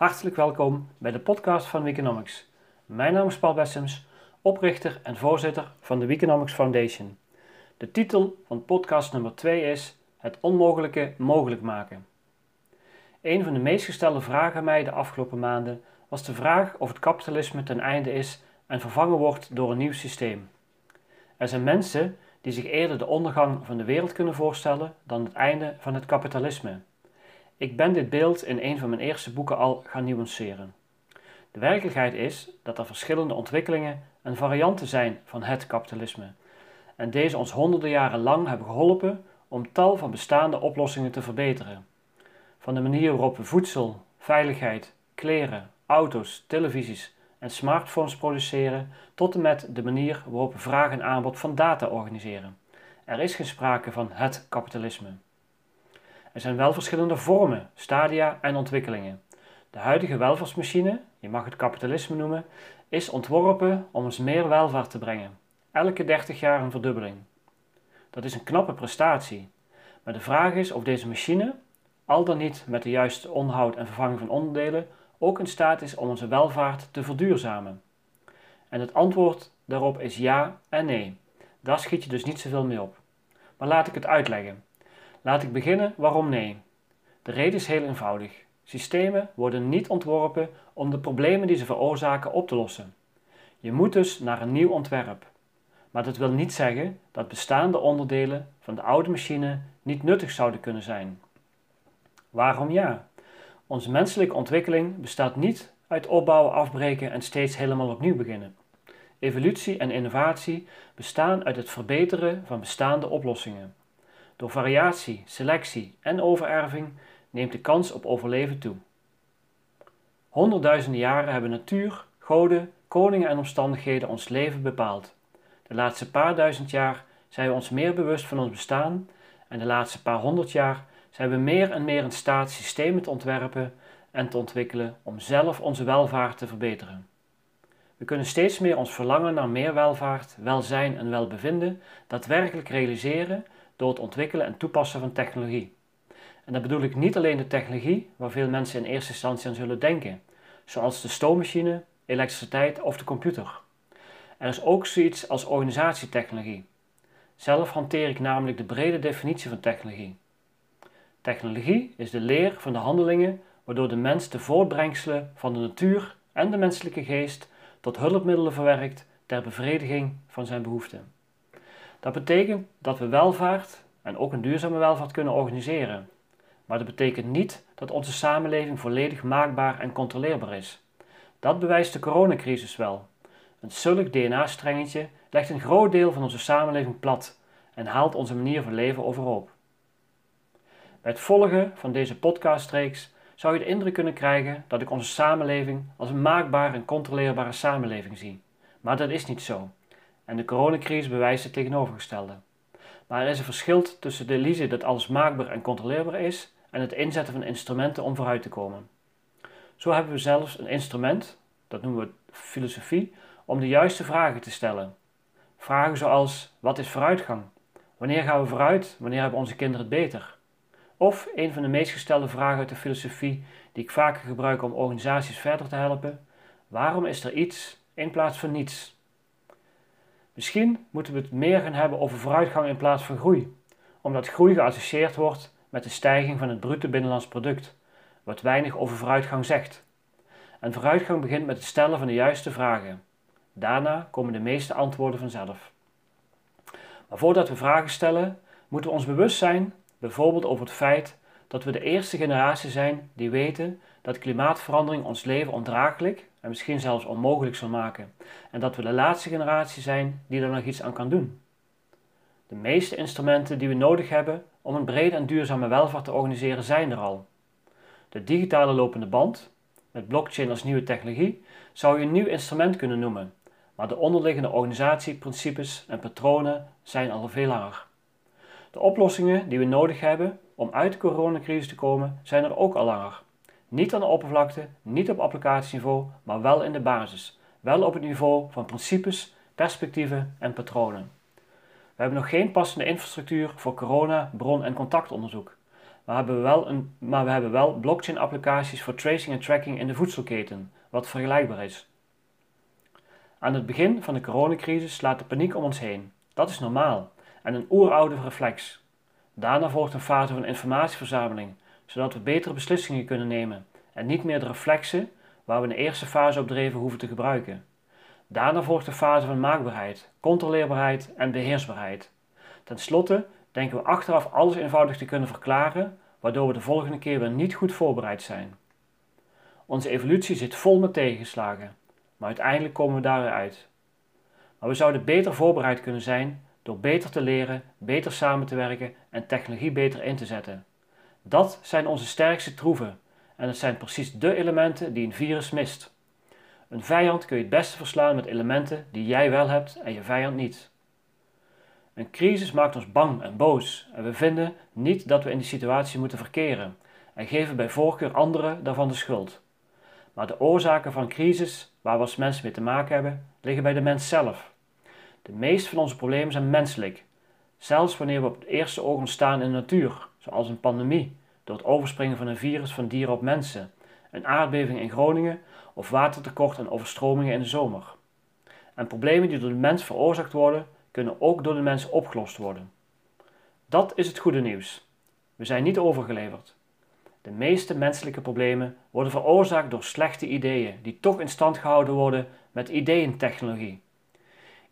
Hartelijk welkom bij de podcast van Weekonomics. Mijn naam is Paul Bessems, oprichter en voorzitter van de Weekonomics Foundation. De titel van podcast nummer 2 is Het onmogelijke mogelijk maken. Een van de meest gestelde vragen aan mij de afgelopen maanden was de vraag of het kapitalisme ten einde is en vervangen wordt door een nieuw systeem. Er zijn mensen die zich eerder de ondergang van de wereld kunnen voorstellen dan het einde van het kapitalisme. Ik ben dit beeld in een van mijn eerste boeken al gaan nuanceren. De werkelijkheid is dat er verschillende ontwikkelingen en varianten zijn van het kapitalisme. En deze ons honderden jaren lang hebben geholpen om tal van bestaande oplossingen te verbeteren. Van de manier waarop we voedsel, veiligheid, kleren, auto's, televisies en smartphones produceren, tot en met de manier waarop we vraag en aanbod van data organiseren. Er is geen sprake van het kapitalisme. Er zijn wel verschillende vormen, stadia en ontwikkelingen. De huidige welvaartsmachine, je mag het kapitalisme noemen, is ontworpen om ons meer welvaart te brengen. Elke 30 jaar een verdubbeling. Dat is een knappe prestatie. Maar de vraag is of deze machine, al dan niet met de juiste onderhoud en vervanging van onderdelen, ook in staat is om onze welvaart te verduurzamen. En het antwoord daarop is ja en nee. Daar schiet je dus niet zoveel mee op. Maar laat ik het uitleggen. Laat ik beginnen waarom nee. De reden is heel eenvoudig. Systemen worden niet ontworpen om de problemen die ze veroorzaken op te lossen. Je moet dus naar een nieuw ontwerp. Maar dat wil niet zeggen dat bestaande onderdelen van de oude machine niet nuttig zouden kunnen zijn. Waarom ja? Onze menselijke ontwikkeling bestaat niet uit opbouwen, afbreken en steeds helemaal opnieuw beginnen. Evolutie en innovatie bestaan uit het verbeteren van bestaande oplossingen. Door variatie, selectie en overerving neemt de kans op overleven toe. Honderdduizenden jaren hebben natuur, goden, koningen en omstandigheden ons leven bepaald. De laatste paar duizend jaar zijn we ons meer bewust van ons bestaan en de laatste paar honderd jaar zijn we meer en meer in staat systemen te ontwerpen en te ontwikkelen om zelf onze welvaart te verbeteren. We kunnen steeds meer ons verlangen naar meer welvaart, welzijn en welbevinden daadwerkelijk realiseren door het ontwikkelen en toepassen van technologie. En dan bedoel ik niet alleen de technologie waar veel mensen in eerste instantie aan zullen denken, zoals de stoommachine, elektriciteit of de computer. Er is ook zoiets als organisatietechnologie. Zelf hanteer ik namelijk de brede definitie van technologie. Technologie is de leer van de handelingen waardoor de mens de voortbrengselen van de natuur en de menselijke geest tot hulpmiddelen verwerkt ter bevrediging van zijn behoeften. Dat betekent dat we welvaart en ook een duurzame welvaart kunnen organiseren. Maar dat betekent niet dat onze samenleving volledig maakbaar en controleerbaar is. Dat bewijst de coronacrisis wel. Een zulk DNA-strengetje legt een groot deel van onze samenleving plat en haalt onze manier van leven overhoop. Bij het volgen van deze podcastreeks zou je de indruk kunnen krijgen dat ik onze samenleving als een maakbare en controleerbare samenleving zie. Maar dat is niet zo. En de coronacrisis bewijst het tegenovergestelde. Maar er is een verschil tussen de illusie dat alles maakbaar en controleerbaar is en het inzetten van instrumenten om vooruit te komen. Zo hebben we zelfs een instrument, dat noemen we filosofie, om de juiste vragen te stellen. Vragen zoals: wat is vooruitgang? Wanneer gaan we vooruit? Wanneer hebben onze kinderen het beter? Of een van de meest gestelde vragen uit de filosofie die ik vaker gebruik om organisaties verder te helpen: waarom is er iets in plaats van niets? Misschien moeten we het meer gaan hebben over vooruitgang in plaats van groei, omdat groei geassocieerd wordt met de stijging van het bruto binnenlands product, wat weinig over vooruitgang zegt. En vooruitgang begint met het stellen van de juiste vragen. Daarna komen de meeste antwoorden vanzelf. Maar voordat we vragen stellen, moeten we ons bewust zijn, bijvoorbeeld over het feit dat we de eerste generatie zijn die weten dat klimaatverandering ons leven ondraaglijk en misschien zelfs onmogelijk zal maken, en dat we de laatste generatie zijn die er nog iets aan kan doen. De meeste instrumenten die we nodig hebben om een brede en duurzame welvaart te organiseren zijn er al. De digitale lopende band, met blockchain als nieuwe technologie, zou je een nieuw instrument kunnen noemen, maar de onderliggende organisatieprincipes en patronen zijn al veel langer. De oplossingen die we nodig hebben om uit de coronacrisis te komen zijn er ook al langer. Niet aan de oppervlakte, niet op applicatieniveau, maar wel in de basis. Wel op het niveau van principes, perspectieven en patronen. We hebben nog geen passende infrastructuur voor corona, bron- en contactonderzoek. maar, hebben we wel een, maar we hebben wel blockchain-applicaties voor tracing en tracking in de voedselketen, wat vergelijkbaar is. Aan het begin van de coronacrisis slaat de paniek om ons heen. Dat is normaal en een oeroude reflex. Daarna volgt een fase van informatieverzameling, zodat we betere beslissingen kunnen nemen en niet meer de reflexen waar we in de eerste fase op dreven hoeven te gebruiken. Daarna volgt de fase van maakbaarheid, controleerbaarheid en beheersbaarheid. Ten slotte denken we achteraf alles eenvoudig te kunnen verklaren, waardoor we de volgende keer weer niet goed voorbereid zijn. Onze evolutie zit vol met tegenslagen, maar uiteindelijk komen we daaruit. Maar we zouden beter voorbereid kunnen zijn door beter te leren, beter samen te werken en technologie beter in te zetten. Dat zijn onze sterkste troeven en het zijn precies de elementen die een virus mist. Een vijand kun je het beste verslaan met elementen die jij wel hebt en je vijand niet. Een crisis maakt ons bang en boos en we vinden niet dat we in die situatie moeten verkeren en geven bij voorkeur anderen daarvan de schuld. Maar de oorzaken van crisis, waar we als mensen mee te maken hebben, liggen bij de mens zelf. De meeste van onze problemen zijn menselijk, zelfs wanneer we op het eerste oog ontstaan in de natuur, zoals een pandemie, door het overspringen van een virus van dieren op mensen, een aardbeving in Groningen of watertekort en overstromingen in de zomer. En problemen die door de mens veroorzaakt worden, kunnen ook door de mens opgelost worden. Dat is het goede nieuws. We zijn niet overgeleverd. De meeste menselijke problemen worden veroorzaakt door slechte ideeën die toch in stand gehouden worden met ideeëntechnologie.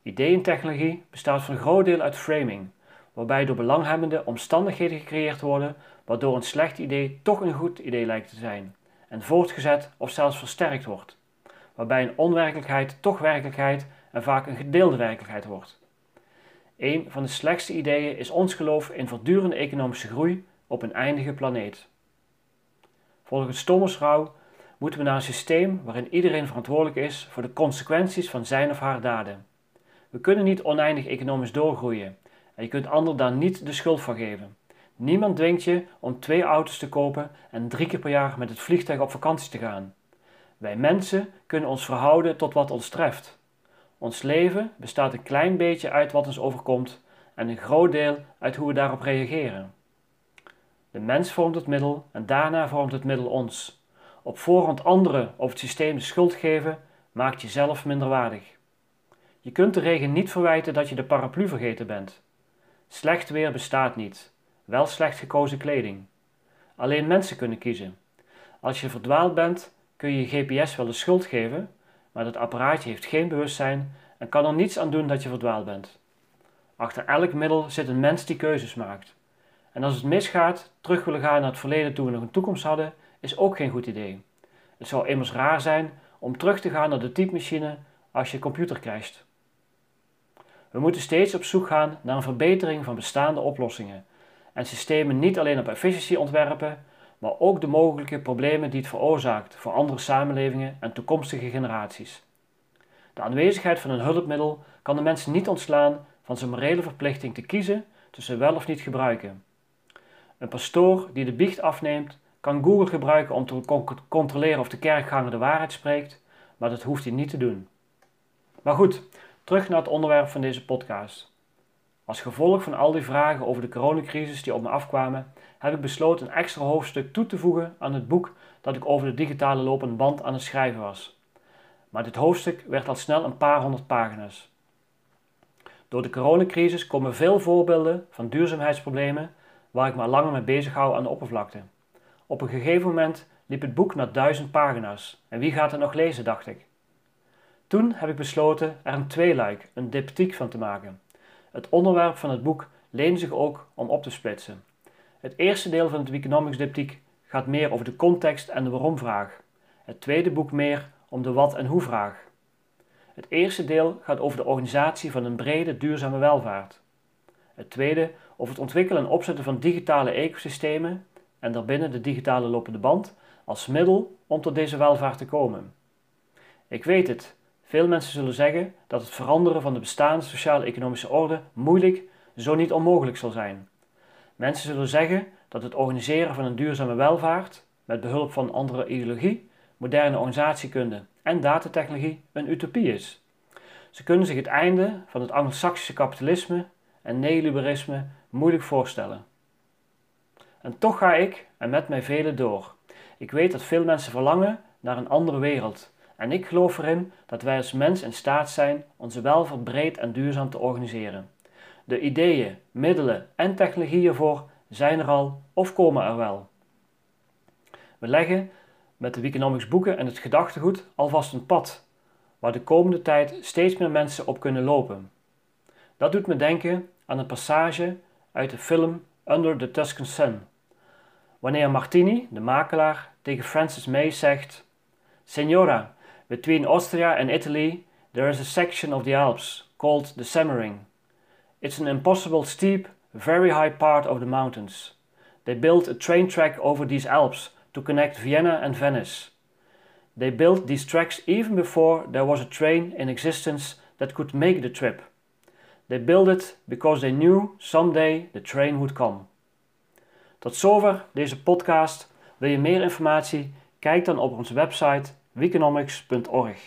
Ideeëntechnologie bestaat voor een groot deel uit framing, waarbij door belanghebbenden omstandigheden gecreëerd worden waardoor een slecht idee toch een goed idee lijkt te zijn en voortgezet of zelfs versterkt wordt, waarbij een onwerkelijkheid toch werkelijkheid en vaak een gedeelde werkelijkheid wordt. Een van de slechtste ideeën is ons geloof in voortdurende economische groei op een eindige planeet. Volgens Thomas Rauw moeten we naar een systeem waarin iedereen verantwoordelijk is voor de consequenties van zijn of haar daden. We kunnen niet oneindig economisch doorgroeien en je kunt anderen daar niet de schuld van geven. Niemand dwingt je om twee auto's te kopen en drie keer per jaar met het vliegtuig op vakantie te gaan. Wij mensen kunnen ons verhouden tot wat ons treft. Ons leven bestaat een klein beetje uit wat ons overkomt en een groot deel uit hoe we daarop reageren. De mens vormt het middel en daarna vormt het middel ons. Op voorhand anderen of het systeem de schuld geven maakt jezelf minderwaardig. Je kunt de regen niet verwijten dat je de paraplu vergeten bent. Slecht weer bestaat niet, wel slecht gekozen kleding. Alleen mensen kunnen kiezen. Als je verdwaald bent, kun je je GPS wel de schuld geven, maar dat apparaatje heeft geen bewustzijn en kan er niets aan doen dat je verdwaald bent. Achter elk middel zit een mens die keuzes maakt. En als het misgaat, terug willen gaan naar het verleden toen we nog een toekomst hadden, is ook geen goed idee. Het zou immers raar zijn om terug te gaan naar de typemachine als je computer crasht. We moeten steeds op zoek gaan naar een verbetering van bestaande oplossingen en systemen niet alleen op efficiëntie ontwerpen, maar ook de mogelijke problemen die het veroorzaakt voor andere samenlevingen en toekomstige generaties. De aanwezigheid van een hulpmiddel kan de mensen niet ontslaan van zijn morele verplichting te kiezen tussen wel of niet gebruiken. Een pastoor die de biecht afneemt, kan Google gebruiken om te controleren of de kerkganger de waarheid spreekt, maar dat hoeft hij niet te doen. Maar goed, terug naar het onderwerp van deze podcast. Als gevolg van al die vragen over de coronacrisis die op me afkwamen, heb ik besloten een extra hoofdstuk toe te voegen aan het boek dat ik over de digitale lopende band aan het schrijven was. Maar dit hoofdstuk werd al snel een paar honderd pagina's. Door de coronacrisis komen veel voorbeelden van duurzaamheidsproblemen waar ik me al langer mee bezig hou aan de oppervlakte. Op een gegeven moment liep het boek naar duizend pagina's en wie gaat het nog lezen, dacht ik. Toen heb ik besloten er een tweeluik, een diptyque van te maken. Het onderwerp van het boek leent zich ook om op te splitsen. Het eerste deel van het Economics diptyque gaat meer over de context en de waarom-vraag. Het tweede boek meer om de wat- en hoe-vraag. Het eerste deel gaat over de organisatie van een brede duurzame welvaart. Het tweede over het ontwikkelen en opzetten van digitale ecosystemen en daarbinnen de digitale lopende band als middel om tot deze welvaart te komen. Ik weet het, veel mensen zullen zeggen dat het veranderen van de bestaande sociaal-economische orde moeilijk, zo niet onmogelijk zal zijn. Mensen zullen zeggen dat het organiseren van een duurzame welvaart, met behulp van andere ideologie, moderne organisatiekunde en datatechnologie, een utopie is. Ze kunnen zich het einde van het anglo-saxische kapitalisme en neoliberalisme moeilijk voorstellen. En toch ga ik, en met mij velen door. Ik weet dat veel mensen verlangen naar een andere wereld. En ik geloof erin dat wij als mens in staat zijn onze welvaart breed en duurzaam te organiseren. De ideeën, middelen en technologieën voor zijn er al of komen er wel. We leggen met de Weekonomics boeken en het gedachtegoed alvast een pad waar de komende tijd steeds meer mensen op kunnen lopen. Dat doet me denken aan een passage uit de film Under the Tuscan Sun, wanneer Martini, de makelaar, tegen Francis May zegt: Signora, between Austria and Italy there is a section of the Alps called the Semmering. It's an impossible steep, very high part of the mountains. They built a train track over these Alps to connect Vienna and Venice. They built these tracks even before there was a train in existence that could make the trip. They built it because they knew someday the train would come. Tot zover deze podcast. Wil je meer informatie? Kijk dan op onze website weeconomics.org.